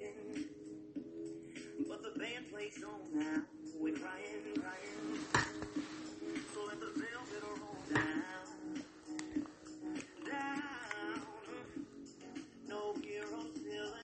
waiting. But the band plays on now.